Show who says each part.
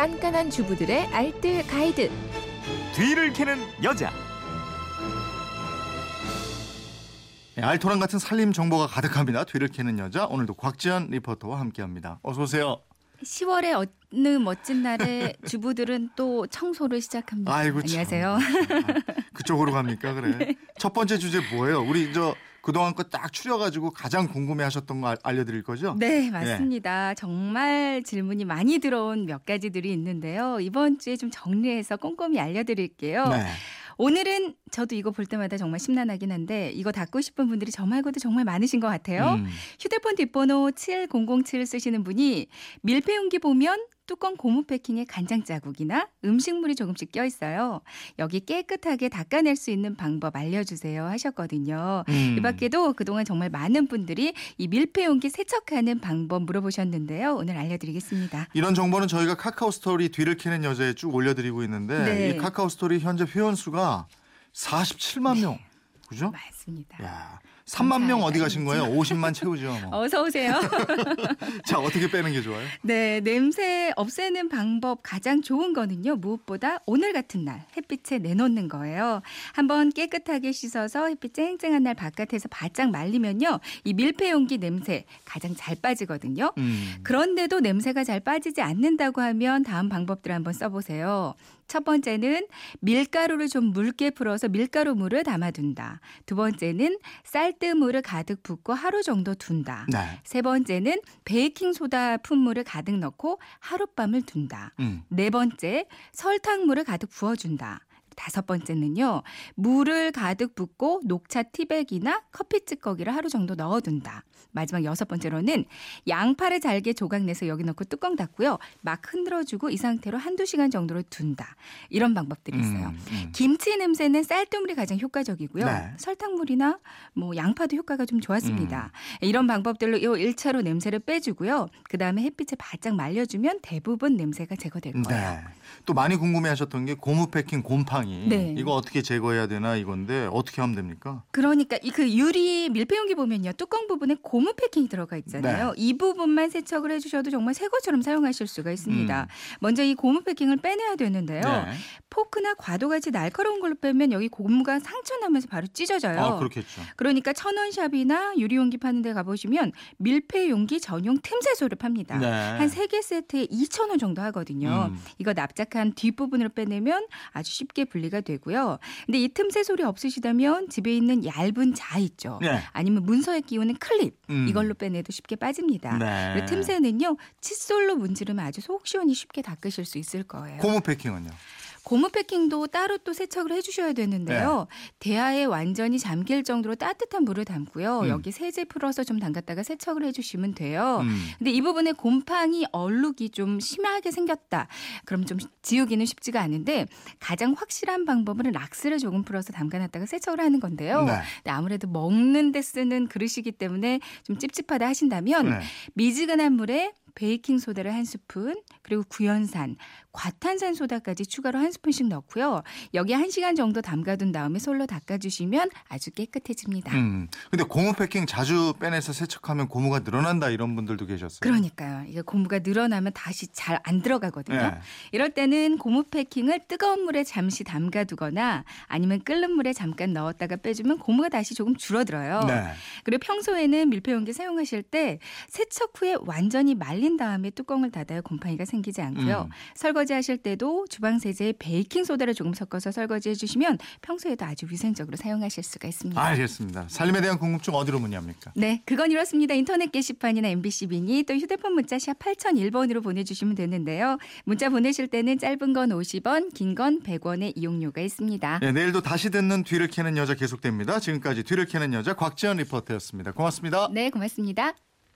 Speaker 1: 깐깐한 주부들의 알뜰 가이드.
Speaker 2: 뒤를 캐는 여자.
Speaker 3: 네, 알토란 같은 살림 정보가 가득합니다. 뒤를 캐는 여자 오늘도 곽지연 리포터와 함께합니다. 어서 오세요.
Speaker 4: 10월의 어느 멋진 날에 주부들은 또 청소를 시작합니다.
Speaker 3: 아이고 참.
Speaker 4: 안녕하세요.
Speaker 3: 아, 그쪽으로 갑니까 그래. 첫 번째 주제 뭐예요? 우리 저 그동안 거 딱 추려가지고 가장 궁금해하셨던 거 알- 알려드릴 거죠?
Speaker 4: 네, 맞습니다. 정말 질문이 많이 들어온 몇 가지들이 있는데요. 이번 주에 좀 정리해서 꼼꼼히 알려드릴게요.
Speaker 3: 네.
Speaker 4: 오늘은 저도 이거 볼 때마다 정말 심란하긴 한데 이거 닫고 싶은 분들이 저 말고도 정말 많으신 것 같아요.
Speaker 3: 음.
Speaker 4: 휴대폰 뒷번호 7007 쓰시는 분이 밀폐용기 보면 뚜껑 고무 패킹에 간장 자국이나 음식물이 조금씩 껴 있어요. 여기 깨끗하게 닦아낼 수 있는 방법 알려주세요 하셨거든요.
Speaker 3: 음.
Speaker 4: 이 밖에도 그동안 정말 많은 분들이 이 밀폐 용기 세척하는 방법 물어보셨는데요. 오늘 알려드리겠습니다.
Speaker 3: 이런 정보는 저희가 카카오 스토리 뒤를 캐는 여자에 쭉 올려드리고 있는데
Speaker 4: 네.
Speaker 3: 이 카카오 스토리 현재 회원 수가 47만 명. 그죠?
Speaker 4: 맞습니다.
Speaker 3: 야, 3만 명 어디 가신 거예요? 50만 채우죠. 뭐.
Speaker 4: 어서 오세요.
Speaker 3: 자, 어떻게 빼는 게 좋아요?
Speaker 4: 네, 냄새 없애는 방법 가장 좋은 거는요. 무엇보다 오늘 같은 날 햇빛에 내놓는 거예요. 한번 깨끗하게 씻어서 햇빛 쨍쨍한 날 바깥에서 바짝 말리면요. 이 밀폐 용기 냄새 가장 잘 빠지거든요.
Speaker 3: 음.
Speaker 4: 그런데도 냄새가 잘 빠지지 않는다고 하면 다음 방법들 한번 써 보세요. 첫 번째는 밀가루를 좀 묽게 풀어서 밀가루 물을 담아둔다. 두 번째는 쌀 뜨물을 가득 붓고 하루 정도 둔다.
Speaker 3: 네.
Speaker 4: 세 번째는 베이킹 소다 품물을 가득 넣고 하룻밤을 둔다.
Speaker 3: 음.
Speaker 4: 네 번째 설탕물을 가득 부어준다. 다섯 번째는요 물을 가득 붓고 녹차 티백이나 커피 찌꺼기를 하루 정도 넣어둔다. 마지막 여섯 번째로는 양파를 잘게 조각 내서 여기 넣고 뚜껑 닫고요 막 흔들어주고 이 상태로 한두 시간 정도로 둔다. 이런 방법들이 있어요.
Speaker 3: 음, 음.
Speaker 4: 김치 냄새는 쌀뜨물이 가장 효과적이고요.
Speaker 3: 네.
Speaker 4: 설탕물이나 뭐 양파도 효과가 좀 좋았습니다. 이런 방법들로 이 1차로 냄새를 빼주고요. 그 다음에 햇빛에 바짝 말려주면 대부분 냄새가 제거될 거예요.
Speaker 3: 네. 또 많이 궁금해하셨던 게 고무 패킹 곰팡이.
Speaker 4: 네.
Speaker 3: 이거 어떻게 제거해야 되나 이건데 어떻게 하면 됩니까?
Speaker 4: 그러니까 이 그 유리 밀폐용기 보면요 뚜껑 부분에 고무 패킹이 들어가 있잖아요.
Speaker 3: 네.
Speaker 4: 이 부분만 세척을 해주셔도 정말 새 것처럼 사용하실 수가 있습니다.
Speaker 3: 음.
Speaker 4: 먼저 이 고무 패킹을 빼내야 되는데요.
Speaker 3: 네.
Speaker 4: 포크나 과도같이 날카로운 걸로 빼면 여기 고무가 상처 나면서 바로 찢어져요.
Speaker 3: 아, 그렇겠죠.
Speaker 4: 그러니까 천원샵이나 유리용기 파는 데 가보시면 밀폐용기 전용 틈새소를 팝니다.
Speaker 3: 네.
Speaker 4: 한세 개 세트에 2,000원 정도 하거든요.
Speaker 3: 음.
Speaker 4: 이거 납작한 뒷부분을 빼내면 아주 쉽게 분리가 되고요. 근데 이 틈새 소리 없으시다면 집에 있는 얇은 자 있죠.
Speaker 3: 네.
Speaker 4: 아니면 문서에 끼우는 클립
Speaker 3: 음.
Speaker 4: 이걸로 빼내도 쉽게 빠집니다.
Speaker 3: 네.
Speaker 4: 그리고 틈새는요 칫솔로 문지르면 아주 속 시원히 쉽게 닦으실 수 있을 거예요.
Speaker 3: 고무 패킹은요?
Speaker 4: 고무 패킹도 따로 또 세척을 해주셔야 되는데요. 대야에 완전히 잠길 정도로 따뜻한 물을 담고요.
Speaker 3: 음.
Speaker 4: 여기 세제 풀어서 좀 담갔다가 세척을 해주시면 돼요.
Speaker 3: 음.
Speaker 4: 근데 이 부분에 곰팡이 얼룩이 좀 심하게 생겼다. 그럼 좀 지우기는 쉽지가 않은데 가장 확실한 방법은 락스를 조금 풀어서 담가놨다가 세척을 하는 건데요.
Speaker 3: 네.
Speaker 4: 근데 아무래도 먹는 데 쓰는 그릇이기 때문에 좀 찝찝하다 하신다면
Speaker 3: 네.
Speaker 4: 미지근한 물에 베이킹 소다를 한 스푼 그리고 구연산, 과탄산 소다까지 추가로 한 스푼씩 넣고요. 여기 한 시간 정도 담가둔 다음에 솔로 닦아주시면 아주 깨끗해집니다.
Speaker 3: 음. 근데 고무 패킹 자주 빼내서 세척하면 고무가 늘어난다 이런 분들도 계셨어요.
Speaker 4: 그러니까요. 이게 고무가 늘어나면 다시 잘 안 들어가거든요.
Speaker 3: 네.
Speaker 4: 이럴 때는 고무 패킹을 뜨거운 물에 잠시 담가두거나 아니면 끓는 물에 잠깐 넣었다가 빼주면 고무가 다시 조금 줄어들어요.
Speaker 3: 네.
Speaker 4: 그리고 평소에는 밀폐용기 사용하실 때 세척 후에 완전히 말린 다음에 뚜껑을 닫아야 곰팡이가 생기지 않고요.
Speaker 3: 음.
Speaker 4: 설거지 하실 때도 주방 세제에 베이킹 소다를 조금 섞어서 설거지 해 주시면 평소에도 아주 위생적으로 사용하실 수가 있습니다.
Speaker 3: 알겠습니다. 살림에 대한 궁금증 어디로 문의합니까?
Speaker 4: 네, 그건 이렇습니다. 인터넷 게시판이나 MBC 미니 또 휴대폰 문자 샵 8001번으로 보내주시면 되는데요. 문자 보내실 때는 짧은 건 50원, 긴 건 100원의 이용료가 있습니다.
Speaker 3: 네, 내일도 다시 듣는 뒤를 캐는 여자 계속됩니다. 지금까지 뒤를 캐는 여자 곽지연 리포터였습니다. 고맙습니다.
Speaker 4: 네, 고맙습니다.